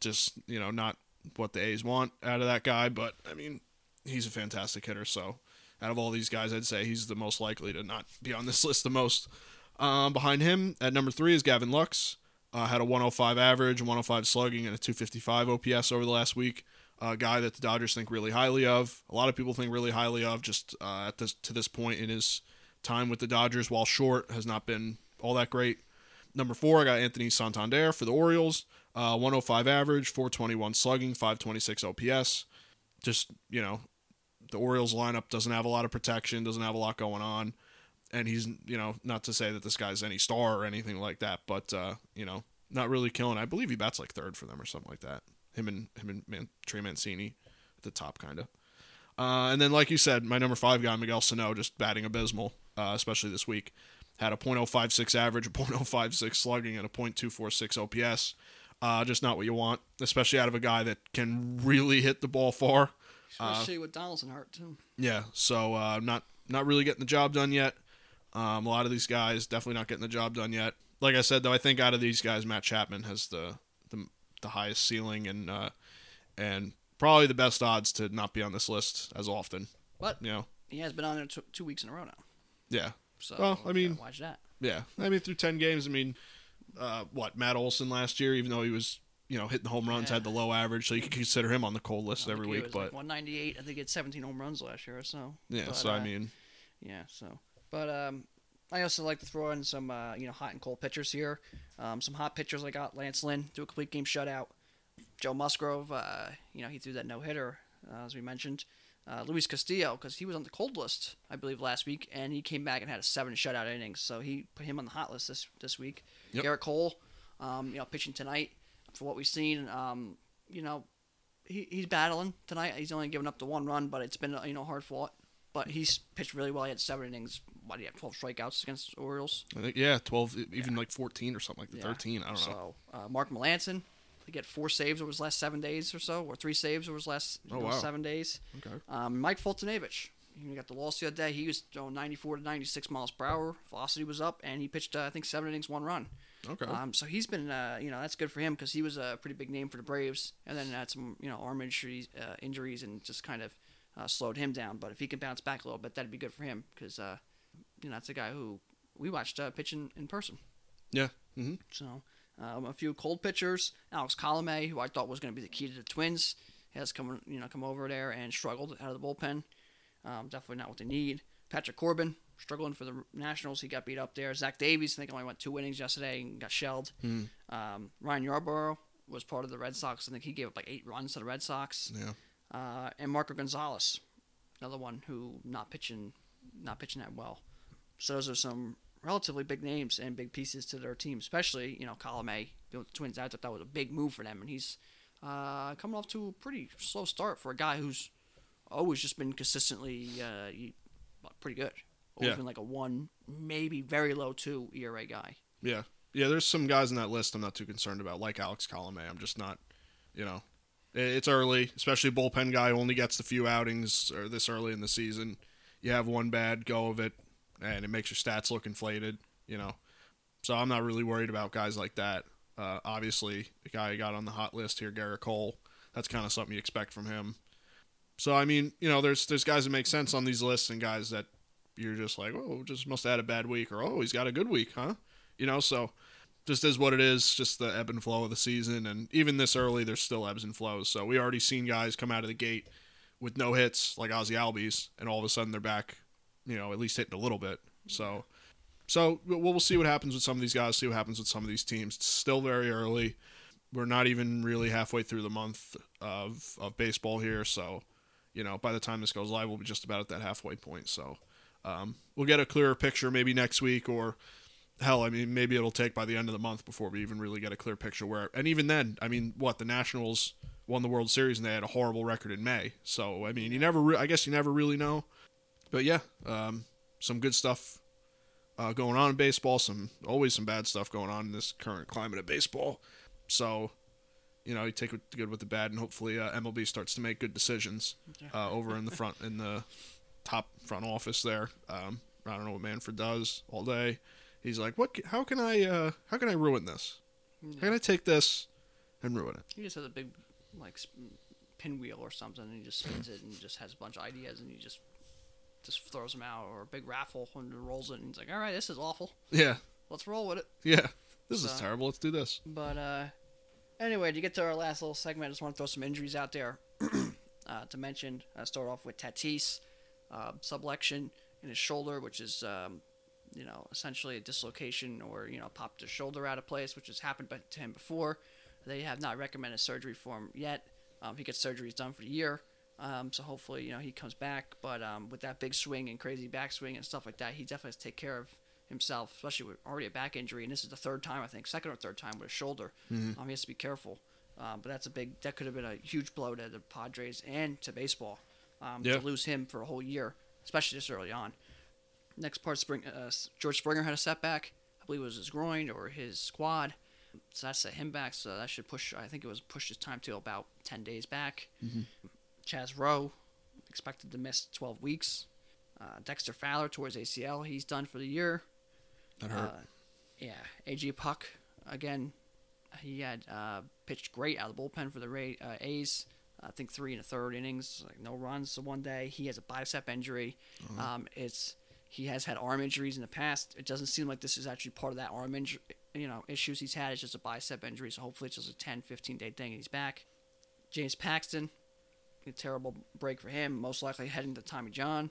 Just you know, not what the A's want out of that guy, but I mean, he's a fantastic hitter. So out of all these guys, I'd say he's the most likely to not be on this list the most. Um, behind him at number three is Gavin Lux. Uh, had a 105 average, 105 slugging, and a 255 OPS over the last week. A guy that the Dodgers think really highly of. A lot of people think really highly of. Just uh, at this to this point in his time with the Dodgers, while short, has not been all that great. Number four, I got Anthony Santander for the Orioles. Uh, 105 average, 421 slugging, 526 OPS. Just, you know, the Orioles lineup doesn't have a lot of protection, doesn't have a lot going on. And he's, you know, not to say that this guy's any star or anything like that, but, uh, you know, not really killing. I believe he bats like third for them or something like that. Him and him and Man- Trey Mancini at the top, kind of. Uh, and then, like you said, my number five guy, Miguel Sano, just batting abysmal, uh, especially this week. Had a .056 average, a .056 slugging, and a .246 OPS. Uh, just not what you want, especially out of a guy that can really hit the ball far. Especially with Donaldson hurt too. Yeah, so uh, not not really getting the job done yet. Um, a lot of these guys definitely not getting the job done yet. Like I said, though, I think out of these guys, Matt Chapman has the the, highest ceiling and uh, and probably the best odds to not be on this list as often. But You know, he has been on there two, two weeks in a row now. yeah, So Well, I mean- watch that. yeah. I mean, through ten games, I mean, uh, what Matt Olson last year, even though he was you know hitting home runs, Yeah. had the low average, so you could consider him on the cold list every week. But like 198. I think he had 17 home runs last year or so. yeah, But, so I uh, mean, Yeah, so but um, I also like to throw in some uh, you know hot and cold pitchers here. Um, some hot pitchers I got Lance Lynn do a complete game shutout. Joe Musgrove, uh, you know he threw that no hitter uh, as we mentioned. Uh, Luis Castillo because he was on the cold list I believe last week and he came back and had a seven shutout innings so he put him on the hot list this this week. Yep. Gerrit Cole, um, you know pitching tonight for what we've seen. Um, you know he, he's battling tonight. He's only given up the one run, but it's been you know hard fought. But he's pitched really well. He had seven innings. What do you have? Twelve strikeouts against Orioles. I think yeah, twelve, even like fourteen or something like that. Yeah. Thirteen, I don't know. So uh, Mark Melancon, he get four saves over his last seven days or so, or three saves over his last Oh, know, wow. seven days. Okay. Um, Mike Foltynewicz, he got the loss the other day. He was throwing 94 to 96 miles per hour. Velocity was up, and he pitched uh, I think seven innings, one run. Okay. Um, so he's been, uh, you know, that's good for him because he was a pretty big name for the Braves, and then had some, you know, arm injuries, uh, injuries, and just kind of uh, slowed him down. But if he can bounce back a little bit, that'd be good for him because, uh, you know, that's a guy who we watched uh, pitching in person. yeah. hmm So um, a few cold pitchers, Alex Colomé, who I thought was going to be the key to the Twins, has come, you know, come over there and struggled out of the bullpen. Um, definitely not what they need. Patrick Corbin struggling for the Nationals. He got beat up there. Zach Davies, I think only went two innings yesterday and got shelled. Hmm. Um, Ryan Yarbrough was part of the Red Sox. I think he gave up like eight runs to the Red Sox. Yeah. Uh, and Marco Gonzalez, another one who not pitching, not pitching that well. So those are some relatively big names and big pieces to their team, especially you know with the Twins. I thought that was a big move for them, and he's uh, coming off to a pretty slow start for a guy who's always just been consistently uh, pretty good. Always Yeah. been like a one, maybe very low two ERA guy. Yeah. Yeah, there's some guys in that list I'm not too concerned about, like Alex Colomé. I'm just not, you know, it's early, especially bullpen guy who only gets the few outings or this early in the season. You have one bad go of it, and it makes your stats look inflated, you know. So I'm not really worried about guys like that. Uh, obviously, the guy I got on the hot list here, Gerrit Cole, that's kind of something you expect from him. So I mean, you know, there's there's guys that make sense on these lists and guys that you're just like, oh, just must have had a bad week, or oh, he's got a good week, huh? You know, so just is what it is, just the ebb and flow of the season. And even this early, there's still ebbs and flows. So we already seen guys come out of the gate with no hits, like Ozzie Albies, and all of a sudden they're back, you know, at least hitting a little bit. So, so we'll, we'll see what happens with some of these guys, see what happens with some of these teams. It's still very early. We're not even really halfway through the month of, of baseball here. So, you know, by the time this goes live, we'll be just about at that halfway point. So, um, we'll get a clearer picture maybe next week or hell, I mean, maybe it'll take by the end of the month before we even really get a clear picture where. And even then, I mean, what the Nationals won the World Series and they had a horrible record in May. So I mean, you never. Re- I guess you never really know. But yeah, um, some good stuff uh, going on in baseball. Some always some bad stuff going on in this current climate of baseball. So. You know, you take the good with the bad, and hopefully uh, MLB starts to make good decisions uh, over in the front in the top front office there. Um, I don't know what Manfred does all day. He's like, "What? How can I? Uh, how can I ruin this? How can I take this and ruin it?" He just has a big like pinwheel or something, and he just spins it and just has a bunch of ideas, and he just just throws them out, or a big raffle and rolls it, and he's like, "All right, this is awful. Yeah. Let's roll with it." Yeah. This is So- terrible. Let's do this. But uh, anyway, to get to our last little segment, I just want to throw some injuries out there uh, to mention. Uh, start off with Tatis, uh, in his shoulder, which is um, you know essentially a dislocation or you know popped his shoulder out of place, which has happened be- to him before. They have not recommended surgery for him yet. Um, he gets surgeries done for the year. Um, so hopefully, you know, he comes back. But um, with that big swing and crazy backswing and stuff like that, he definitely has to take care of himself, especially with already a back injury. And this is the third time, I think, second or third time with his shoulder. Um, he has to be careful. Um, but that's a big. That could have been a huge blow to the Padres and to baseball um, Yeah. to lose him for a whole year, especially this early on. Next part, Spring, uh, George Springer had a setback. I believe it was his groin or his quad. So that set him back. So that should push. I think it was pushed his time to about ten days back. Chaz Roe expected to miss twelve weeks. Uh, Dexter Fowler towards ACL. He's done for the year. That hurt. Uh, yeah, AJ Puk again. He had uh, pitched great out of the bullpen for the Ray, uh, A's. I think three and a third innings, like no runs. So one day he has a bicep injury. Um, it's he has had arm injuries in the past. It doesn't seem like this is actually part of that arm injury, you know, issues he's had. It's just a bicep injury. So hopefully it's just a 10, 15 day thing and he's back. James Paxton, a terrible break for him. Most likely heading to Tommy John.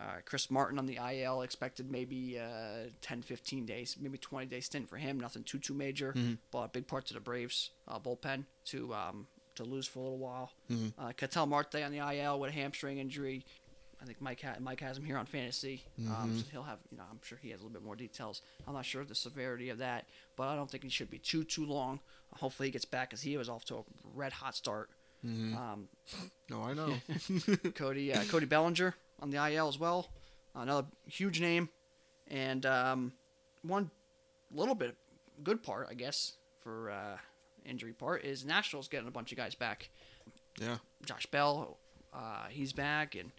Uh, Chris Martin on the IL expected maybe uh, 10, 15 days, maybe 20 day stint for him. Nothing too too major, but a big part to the Braves uh, bullpen to um, to lose for a little while. Uh, Ketel Marte on the IL with a hamstring injury. I think Mike ha- Mike has him here on fantasy. Um, so he'll have you know I'm sure he has a little bit more details. I'm not sure of the severity of that, but I don't think he should be too too long. hopefully he gets back because he was off to a red hot start. Um, no, I know. Cody uh, Cody Bellinger on the IL as well, another huge name, and um, one little bit good part, I guess, for uh, injury part is Nationals getting a bunch of guys back. yeah. Josh Bell, uh, he's back, and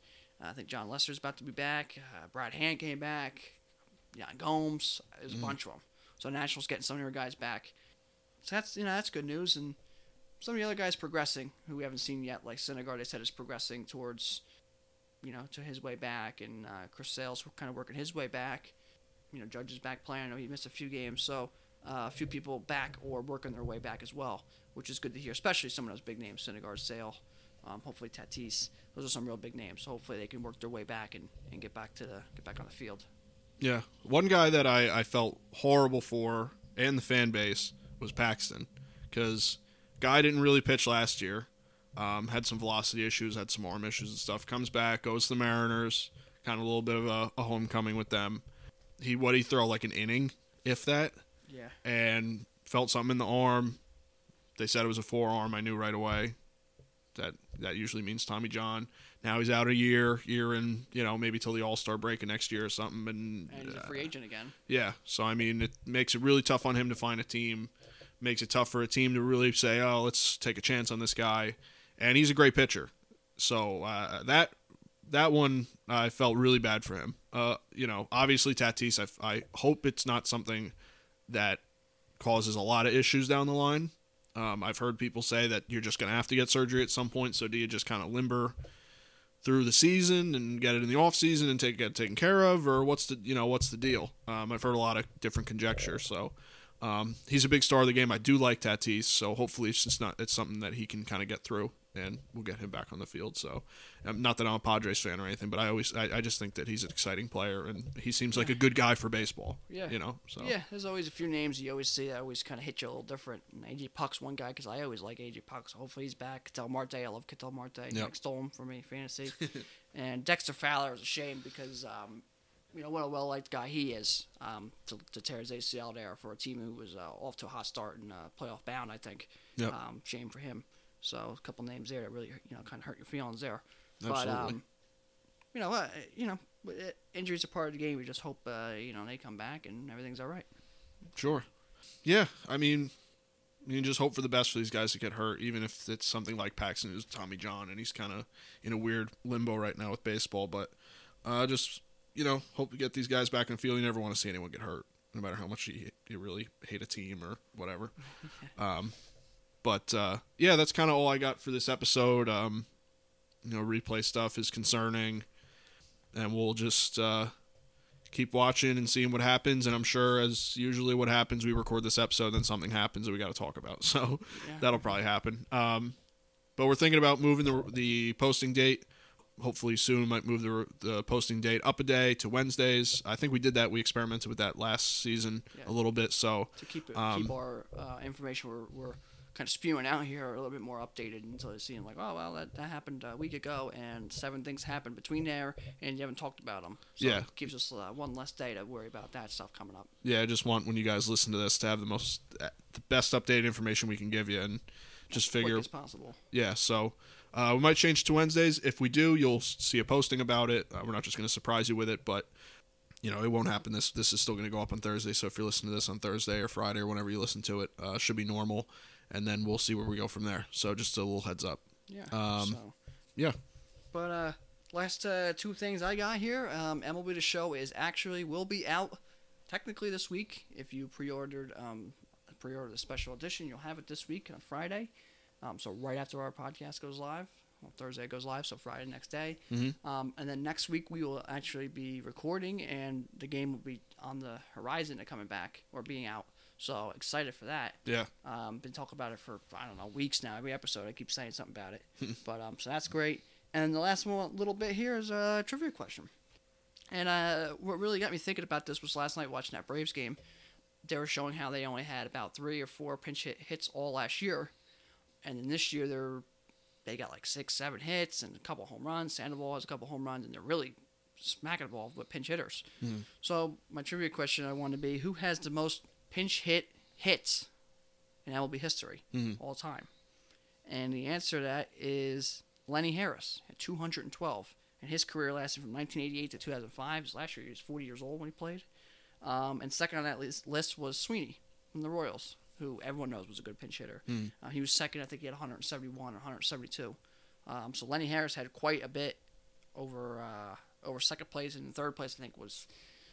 I think Jon Lester's about to be back. Uh, Brad Hand came back. Yan Gomes, there's a bunch of them. So Nationals getting some of their guys back. So that's you know that's good news, and some of the other guys progressing who we haven't seen yet, like Syndergaard, they said is progressing towards, you know, to his way back, and uh, Chris Sales kind of working his way back. You know, Judge is back playing. I know he missed a few games, so uh, a few people back or working their way back as well, which is good to hear, especially some of those big names, Syndergaard, Sale, um, hopefully Tatis. Those are some real big names. So hopefully they can work their way back and, and get back to the get back on the field. Yeah. One guy that I, I felt horrible for and the fan base was Paxton because guy didn't really pitch last year. Um, had some velocity issues, had some arm issues and stuff. Comes back, goes to the Mariners, kind of a little bit of a, a homecoming with them. He what he throw like an inning, if that, Yeah. and felt something in the arm. They said it was a forearm. I knew right away. That that usually means Tommy John. Now he's out a year, year and you know maybe till the All Star break of next year or something. And, And he's a uh, free agent again. yeah, so I mean, it makes it really tough on him to find a team. Makes it tough for a team to really say, "Oh, let's take a chance on this guy," and he's a great pitcher. So uh, that that one I felt really bad for him. Uh, you know, obviously Tatis, I, I hope it's not something that causes a lot of issues down the line. Um, I've heard people say that you're just going to have to get surgery at some point. So do you just kind of limber through the season and get it in the off season and take get taken care of, or what's the you know what's the deal? Um, I've heard a lot of different conjecture. So um, he's a big star of the game. I do like Tatis, so hopefully it's just not it's something that he can kind of get through, and we'll get him back on the field. So um, not that I'm a Padres fan or anything, but I always I, I just think that he's an exciting player, and he seems like a good guy for baseball. Yeah. you know. So Yeah, there's always a few names you always see that always kind of hit you a little different. And AJ Puk's one guy because I always like AJ Puk, so hopefully he's back. Ketel Marte, I love Ketel Marte. Yep. Nick stole him for me, fantasy. and Dexter Fowler is a shame because, um, you know, what a well liked guy he is um, to, to tear his ACL there for a team who was uh, off to a hot start and uh, playoff bound, I think. Yep. Um, shame for him. So a couple names there that really, you know, kind of hurt your feelings there. Absolutely. But, um, you know, uh, you know, uh, injuries are part of the game. We just hope, uh, you know, they come back and everything's all right. Sure. Yeah, I mean, you can just hope for the best for these guys to get hurt, even if it's something like Paxton, who's Tommy John, and he's kind of in a weird limbo right now with baseball. But uh, just you know, hope to get these guys back in the field. You never want to see anyone get hurt, no matter how much you, you really hate a team or whatever. um, But uh, yeah, that's kind of all I got for this episode. Um, you know, replay stuff is concerning, and we'll just uh, keep watching and seeing what happens. And I'm sure, as usually what happens, we record this episode, and then something happens that we got to talk about. So Yeah. that'll probably happen. Um, but we're thinking about moving the the posting date. Hopefully soon, might move the the posting date up a day to Wednesdays. I think we did that. We experimented with that last season Yeah. a little bit. So to keep it, Um, keep our uh, information we're, we're kind of spewing out here a little bit more updated until it's seeing like, oh well, that, that happened a week ago, and seven things happened between there, and you haven't talked about them. So Yeah. it gives us uh, one less day to worry about that stuff coming up. yeah, I just want when you guys listen to this to have the most uh, the best updated information we can give you, and just figure as possible. yeah. So uh, we might change to Wednesdays. If we do, you'll see a posting about it. Uh, we're not just going to surprise you with it, but you know it won't happen. This this is still going to go up on Thursday. So if you're listening to this on Thursday or Friday or whenever you listen to it, uh, should be normal, and then we'll see where we go from there. So just a little heads up. Yeah. Um, so. yeah. But uh, last uh, two things I got here. Um, MLB The Show is actually will be out technically this week. If you pre-ordered um, pre-ordered the special edition, you'll have it this week on Friday. Um, so right after our podcast goes live. Well, Thursday it goes live, so Friday next day. Mhm. Um, and then next week we will actually be recording, and the game will be on the horizon to coming back or being out. So excited for that. Yeah. Um, been talking about it for I don't know weeks now. Every episode I keep saying something about it. but um, so that's great. And the last one, little bit here is a trivia question. And uh, what really got me thinking about this was last night watching that Braves game. They were showing how they only had about three or four pinch hit hits all last year, and then this year they're they got like six, seven hits and a couple home runs. Sandoval has a couple home runs, and they're really smacking the ball with pinch hitters. So my trivia question I want to be: Who has the most pinch hit hits in MLB history Mhm. all time? And the answer to that is Lenny Harris at 212. And his career lasted from 1988 to 2005. His last year, he was 40 years old when he played. Um, and second on that list was Sweeney from the Royals, who everyone knows was a good pinch hitter. Hmm. Uh, he was second, I think he had 171 or 172. Um, so Lenny Harris had quite a bit over uh, over second place, and third place I think was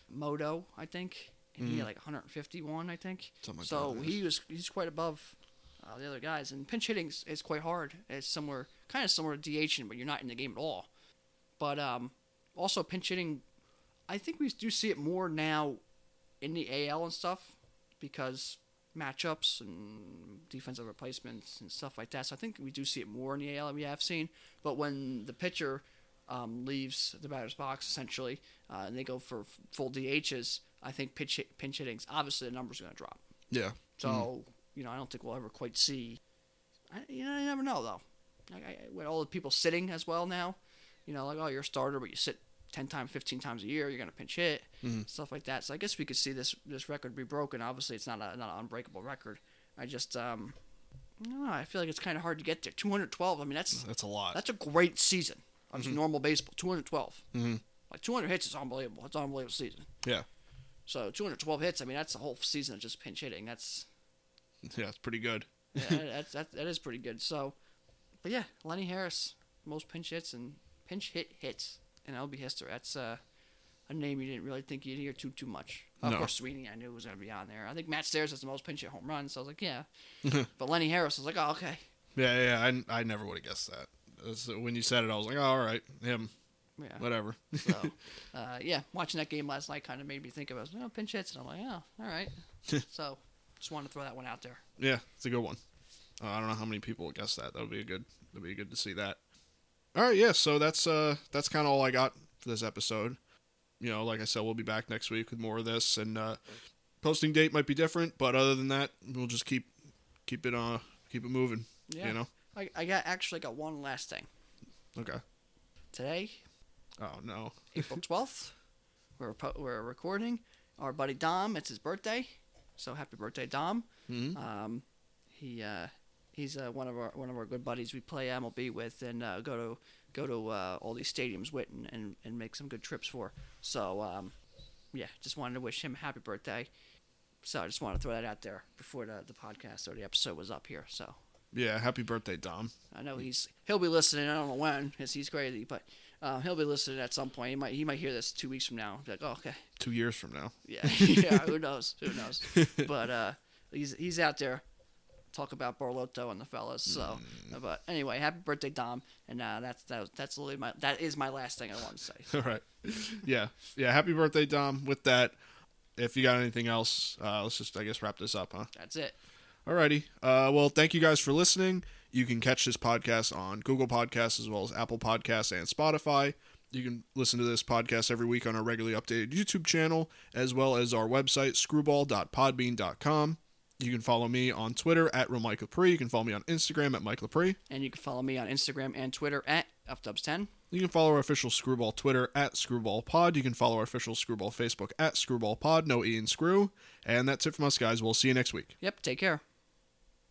Mota, I think, and he had like 151, I think. Hmm. Something so that, he was he's quite above uh, the other guys, and pinch hitting is, is quite hard. It's similar, kind of similar to DHing, but you're not in the game at all. But um, also pinch hitting, I think we do see it more now in the AL and stuff because matchups and defensive replacements and stuff like that. So I think we do see it more in the AL than we have seen. But when the pitcher um, leaves the batter's box essentially, uh, and they go for f- full DHs, I think pinch hit, pinch hitting's obviously the numbers are going to drop. Yeah. So you know I don't think we'll ever quite see. I, you know you never know though. Like, I, with all the people sitting as well now, you know like oh you're a starter but you sit ten times, fifteen times a year, you're going to pinch hit stuff like that. So I guess we could see this this record be broken. Obviously it's not a not an unbreakable record. I just um. I I feel like it's kind of hard to get there. 212. I mean, that's That's a lot. that's a great season of just normal baseball. 212. Mhm. Like 200 hits is unbelievable. It's an unbelievable season. yeah. So 212 hits. I mean, that's a whole season of just pinch hitting. That's Yeah. It's pretty good. yeah, that's that, that is pretty good. So, but yeah, Lenny Harris, most pinch hits and pinch hit hits in LB history. That's uh, a name you didn't really think you'd hear too too much. Of No. course, Sweeney I knew was gonna be on there. I think Matt Stairs has the most pinch hit home runs. So I was like, yeah. but Lenny Harris I was like, oh okay. Yeah. Yeah. I, I never would have guessed that. So when you said it, I was like, oh, all right, him, Yeah. whatever. So, uh, yeah, watching that game last night kind of made me think of it. Oh, pinch hits, and I'm like, oh, all right. so, just wanted to throw that one out there. Yeah, it's a good one. Uh, I don't know how many people would guess that. That would be a good. That'd be good to see that. All right, yeah. So that's uh that's kind of all I got for this episode. You know, like I said, we'll be back next week with more of this, and uh, posting date might be different, but other than that, we'll just keep keep it uh keep it moving. Yeah. You know. I, I got actually got one last thing. Okay. Today, Oh no. April 12th, we're, po- we're recording. Our buddy Dom, it's his birthday. So happy birthday, Dom. Mhm. Um, he uh, he's uh, one of our one of our good buddies we play MLB with and uh, go to go to uh, all these stadiums with and, and, and make some good trips for. So um, yeah, just wanted to wish him a happy birthday. So I just wanted to throw that out there before the, the podcast or the episode was up here. So Yeah. Happy birthday, Dom. I know he's he'll be listening. I don't know when because he's crazy, but uh, he'll be listening at some point. He might he might hear this two weeks from now. Be like, oh, okay, Two years from now. yeah, yeah. Who knows? Who knows? But uh, he's he's out there. Talk about Borlotto and the fellas. So, Mm. but anyway, happy birthday, Dom, and uh, that's that, was- that's literally my that is my last thing I want to say. All right. Yeah. Yeah. Happy birthday, Dom. With that, if you got anything else, uh, let's just, I guess, wrap this up, huh? That's it. Alrighty. Uh, well, thank you guys for listening. You can catch this podcast on Google Podcasts as well as Apple Podcasts and Spotify. You can listen to this podcast every week on our regularly updated YouTube channel, as well as our website, screwball.podbean.com. You can follow me on Twitter at Real Mike Lepre. You can follow me on Instagram at Mike Lepre. And you can follow me on Instagram and Twitter at fdubs10. You can follow our official Screwball Twitter at Screwball Pod. You can follow our official Screwball Facebook at Screwball Pod. No E and Screw. And that's it from us, guys. We'll see you next week. Yep. Take care.